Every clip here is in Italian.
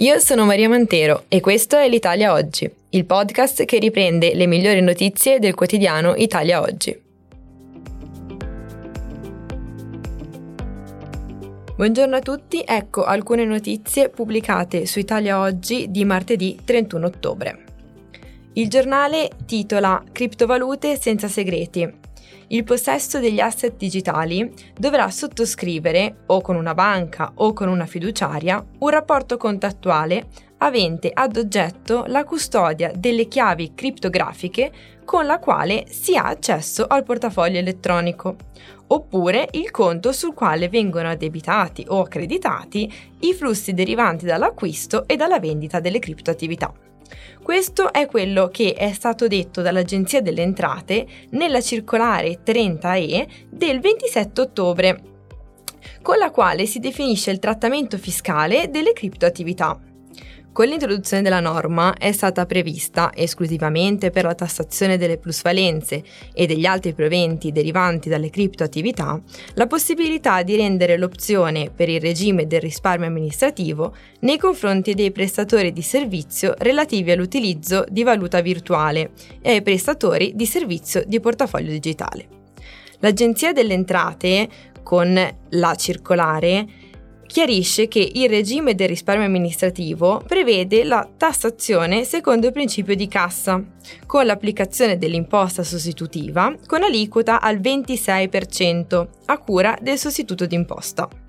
Io sono Maria Mantero e questo è l'Italia Oggi, il podcast che riprende le migliori notizie del quotidiano Italia Oggi. Buongiorno a tutti, ecco alcune notizie pubblicate su Italia Oggi di martedì 31 ottobre. Il giornale titola Criptovalute senza segreti. Il possesso degli asset digitali dovrà sottoscrivere, o con una banca o con una fiduciaria, un rapporto contattuale avente ad oggetto la custodia delle chiavi criptografiche con la quale si ha accesso al portafoglio elettronico, oppure il conto sul quale vengono addebitati o accreditati i flussi derivanti dall'acquisto e dalla vendita delle criptoattività. Questo è quello che è stato detto dall'Agenzia delle Entrate nella circolare 30E del 27 ottobre, con la quale si definisce il trattamento fiscale delle criptoattività. Con l'introduzione della norma è stata prevista, esclusivamente per la tassazione delle plusvalenze e degli altri proventi derivanti dalle criptoattività, la possibilità di rendere l'opzione per il regime del risparmio amministrativo nei confronti dei prestatori di servizio relativi all'utilizzo di valuta virtuale e ai prestatori di servizio di portafoglio digitale. L'Agenzia delle Entrate, con la circolare, chiarisce che il regime del risparmio amministrativo prevede la tassazione secondo il principio di cassa, con l'applicazione dell'imposta sostitutiva con aliquota al 26% a cura del sostituto d'imposta.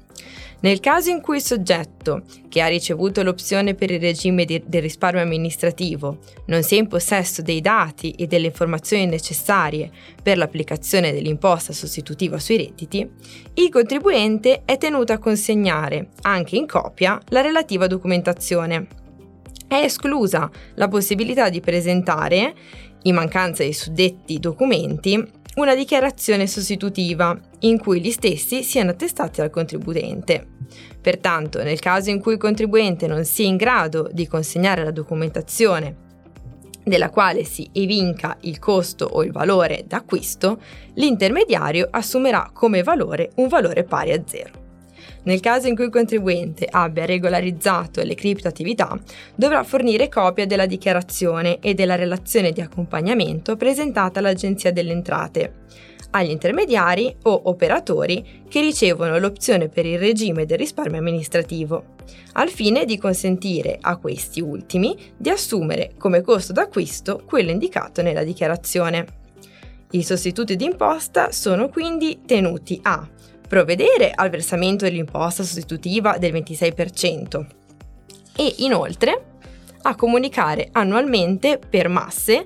Nel caso in cui il soggetto, che ha ricevuto l'opzione per il regime di, del risparmio amministrativo, non sia in possesso dei dati e delle informazioni necessarie per l'applicazione dell'imposta sostitutiva sui redditi, il contribuente è tenuto a consegnare, anche in copia, la relativa documentazione. È esclusa la possibilità di presentare, in mancanza dei suddetti documenti, una dichiarazione sostitutiva in cui gli stessi siano attestati al contribuente. Pertanto, nel caso in cui il contribuente non sia in grado di consegnare la documentazione della quale si evinca il costo o il valore d'acquisto, l'intermediario assumerà come valore un valore pari a zero. Nel caso in cui il contribuente abbia regolarizzato le criptoattività, dovrà fornire copia della dichiarazione e della relazione di accompagnamento presentata all'Agenzia delle Entrate, agli intermediari o operatori che ricevono l'opzione per il regime del risparmio amministrativo, al fine di consentire a questi ultimi di assumere come costo d'acquisto quello indicato nella dichiarazione. I sostituti d'imposta sono quindi tenuti a provvedere al versamento dell'imposta sostitutiva del 26% e inoltre a comunicare annualmente per masse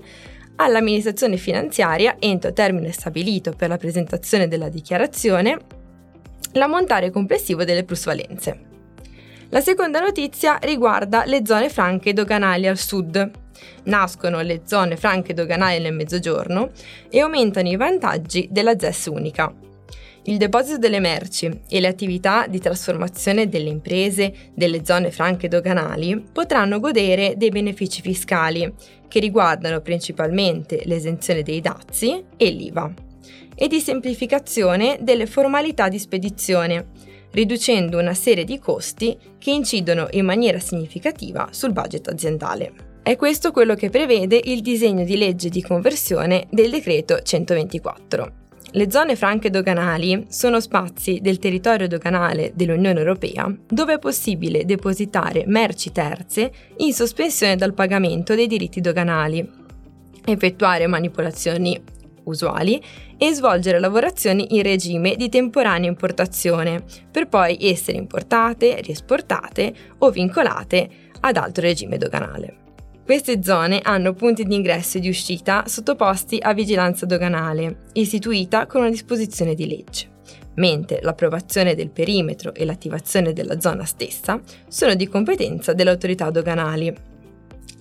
all'amministrazione finanziaria entro termine stabilito per la presentazione della dichiarazione l'ammontare complessivo delle plusvalenze. La seconda notizia riguarda le zone franche doganali al sud. Nascono le zone franche doganali nel mezzogiorno e aumentano i vantaggi della ZES unica. Il deposito delle merci e le attività di trasformazione delle imprese delle zone franche doganali potranno godere dei benefici fiscali, che riguardano principalmente l'esenzione dei dazi e l'IVA, e di semplificazione delle formalità di spedizione, riducendo una serie di costi che incidono in maniera significativa sul budget aziendale. È questo quello che prevede il disegno di legge di conversione del decreto 124. Le zone franche doganali sono spazi del territorio doganale dell'Unione Europea dove è possibile depositare merci terze in sospensione dal pagamento dei diritti doganali, effettuare manipolazioni usuali e svolgere lavorazioni in regime di temporanea importazione, per poi essere importate, riesportate o vincolate ad altro regime doganale. Queste zone hanno punti di ingresso e di uscita sottoposti a vigilanza doganale, istituita con una disposizione di legge, mentre l'approvazione del perimetro e l'attivazione della zona stessa sono di competenza delle autorità doganali.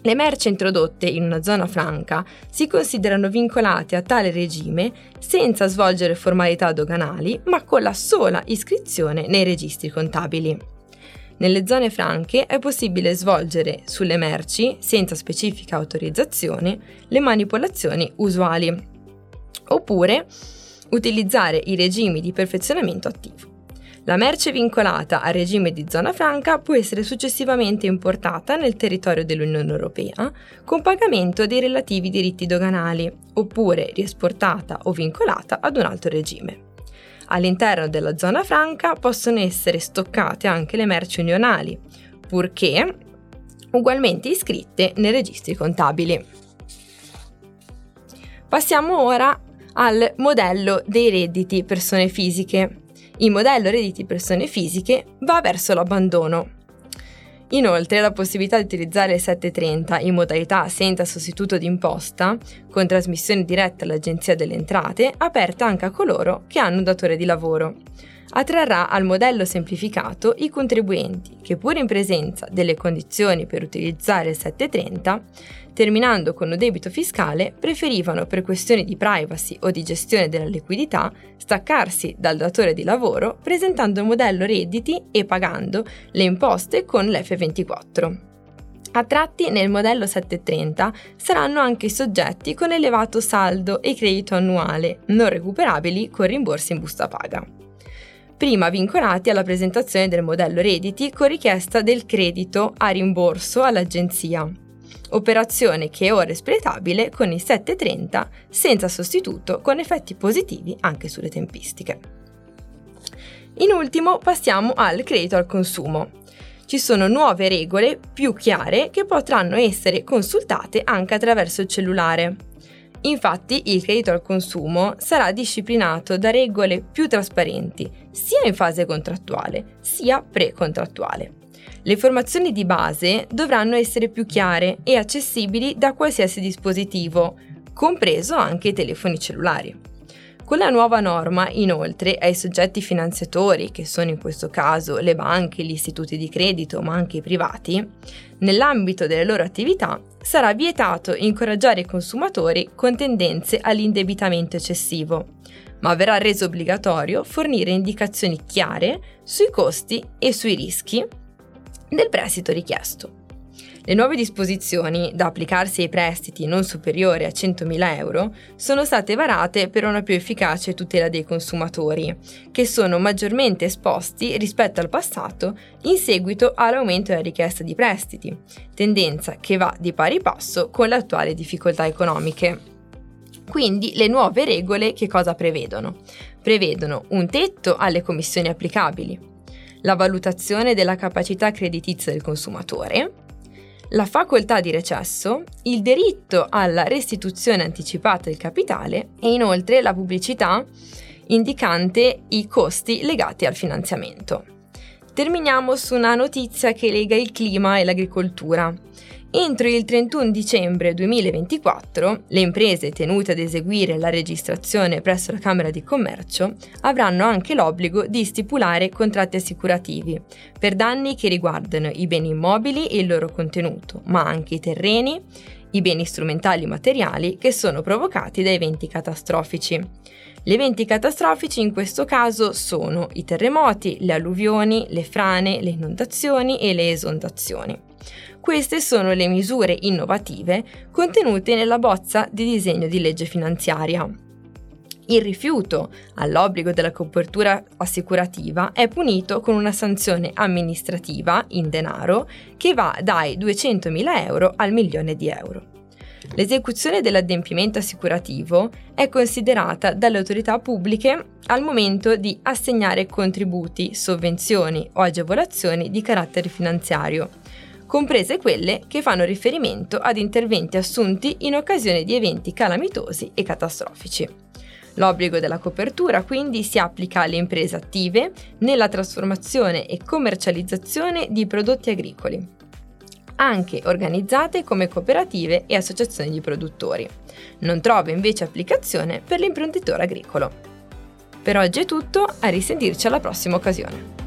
Le merci introdotte in una zona franca si considerano vincolate a tale regime senza svolgere formalità doganali, ma con la sola iscrizione nei registri contabili. Nelle zone franche è possibile svolgere sulle merci, senza specifica autorizzazione, le manipolazioni usuali, oppure utilizzare i regimi di perfezionamento attivo. La merce vincolata al regime di zona franca può essere successivamente importata nel territorio dell'Unione Europea con pagamento dei relativi diritti doganali, oppure riesportata o vincolata ad un altro regime. All'interno della zona franca possono essere stoccate anche le merci unionali, purché ugualmente iscritte nei registri contabili. Passiamo ora al modello dei redditi persone fisiche. Il modello redditi persone fisiche va verso l'abbandono. Inoltre la possibilità di utilizzare il 730 in modalità senza sostituto d'imposta, con trasmissione diretta all'Agenzia delle Entrate, aperta anche a coloro che hanno un datore di lavoro attrarrà al modello semplificato i contribuenti che pur in presenza delle condizioni per utilizzare il 730, terminando con un debito fiscale, preferivano per questioni di privacy o di gestione della liquidità staccarsi dal datore di lavoro presentando il modello redditi e pagando le imposte con l'F24. Attratti nel modello 730 saranno anche i soggetti con elevato saldo e credito annuale, non recuperabili con rimborsi in busta paga prima vincolati alla presentazione del modello Redditi con richiesta del credito a rimborso all'agenzia. Operazione che è ora espletabile con il 730 senza sostituto con effetti positivi anche sulle tempistiche. In ultimo passiamo al credito al consumo. Ci sono nuove regole più chiare che potranno essere consultate anche attraverso il cellulare. Infatti il credito al consumo sarà disciplinato da regole più trasparenti, sia in fase contrattuale, sia pre-contrattuale. Le informazioni di base dovranno essere più chiare e accessibili da qualsiasi dispositivo, compreso anche i telefoni cellulari. Con la nuova norma, inoltre, ai soggetti finanziatori, che sono in questo caso le banche, gli istituti di credito, ma anche i privati, nell'ambito delle loro attività sarà vietato incoraggiare i consumatori con tendenze all'indebitamento eccessivo, ma verrà reso obbligatorio fornire indicazioni chiare sui costi e sui rischi del prestito richiesto. Le nuove disposizioni da applicarsi ai prestiti non superiori a 100.000 euro sono state varate per una più efficace tutela dei consumatori, che sono maggiormente esposti rispetto al passato in seguito all'aumento della richiesta di prestiti, tendenza che va di pari passo con le attuali difficoltà economiche. Quindi le nuove regole che cosa prevedono? Prevedono un tetto alle commissioni applicabili, la valutazione della capacità creditizia del consumatore, la facoltà di recesso, il diritto alla restituzione anticipata del capitale e inoltre la pubblicità indicante i costi legati al finanziamento. Terminiamo su una notizia che lega il clima e l'agricoltura. Entro il 31 dicembre 2024 le imprese tenute ad eseguire la registrazione presso la Camera di Commercio avranno anche l'obbligo di stipulare contratti assicurativi per danni che riguardano i beni immobili e il loro contenuto, ma anche i terreni, i beni strumentali materiali che sono provocati da eventi catastrofici. Gli eventi catastrofici in questo caso sono i terremoti, le alluvioni, le frane, le inondazioni e le esondazioni. Queste sono le misure innovative contenute nella bozza di disegno di legge finanziaria. Il rifiuto all'obbligo della copertura assicurativa è punito con una sanzione amministrativa in denaro che va dai 200.000 euro al milione di euro. L'esecuzione dell'adempimento assicurativo è considerata dalle autorità pubbliche al momento di assegnare contributi, sovvenzioni o agevolazioni di carattere finanziario comprese quelle che fanno riferimento ad interventi assunti in occasione di eventi calamitosi e catastrofici. L'obbligo della copertura quindi si applica alle imprese attive nella trasformazione e commercializzazione di prodotti agricoli, anche organizzate come cooperative e associazioni di produttori. Non trova invece applicazione per l'imprenditore agricolo. Per oggi è tutto, a risentirci alla prossima occasione.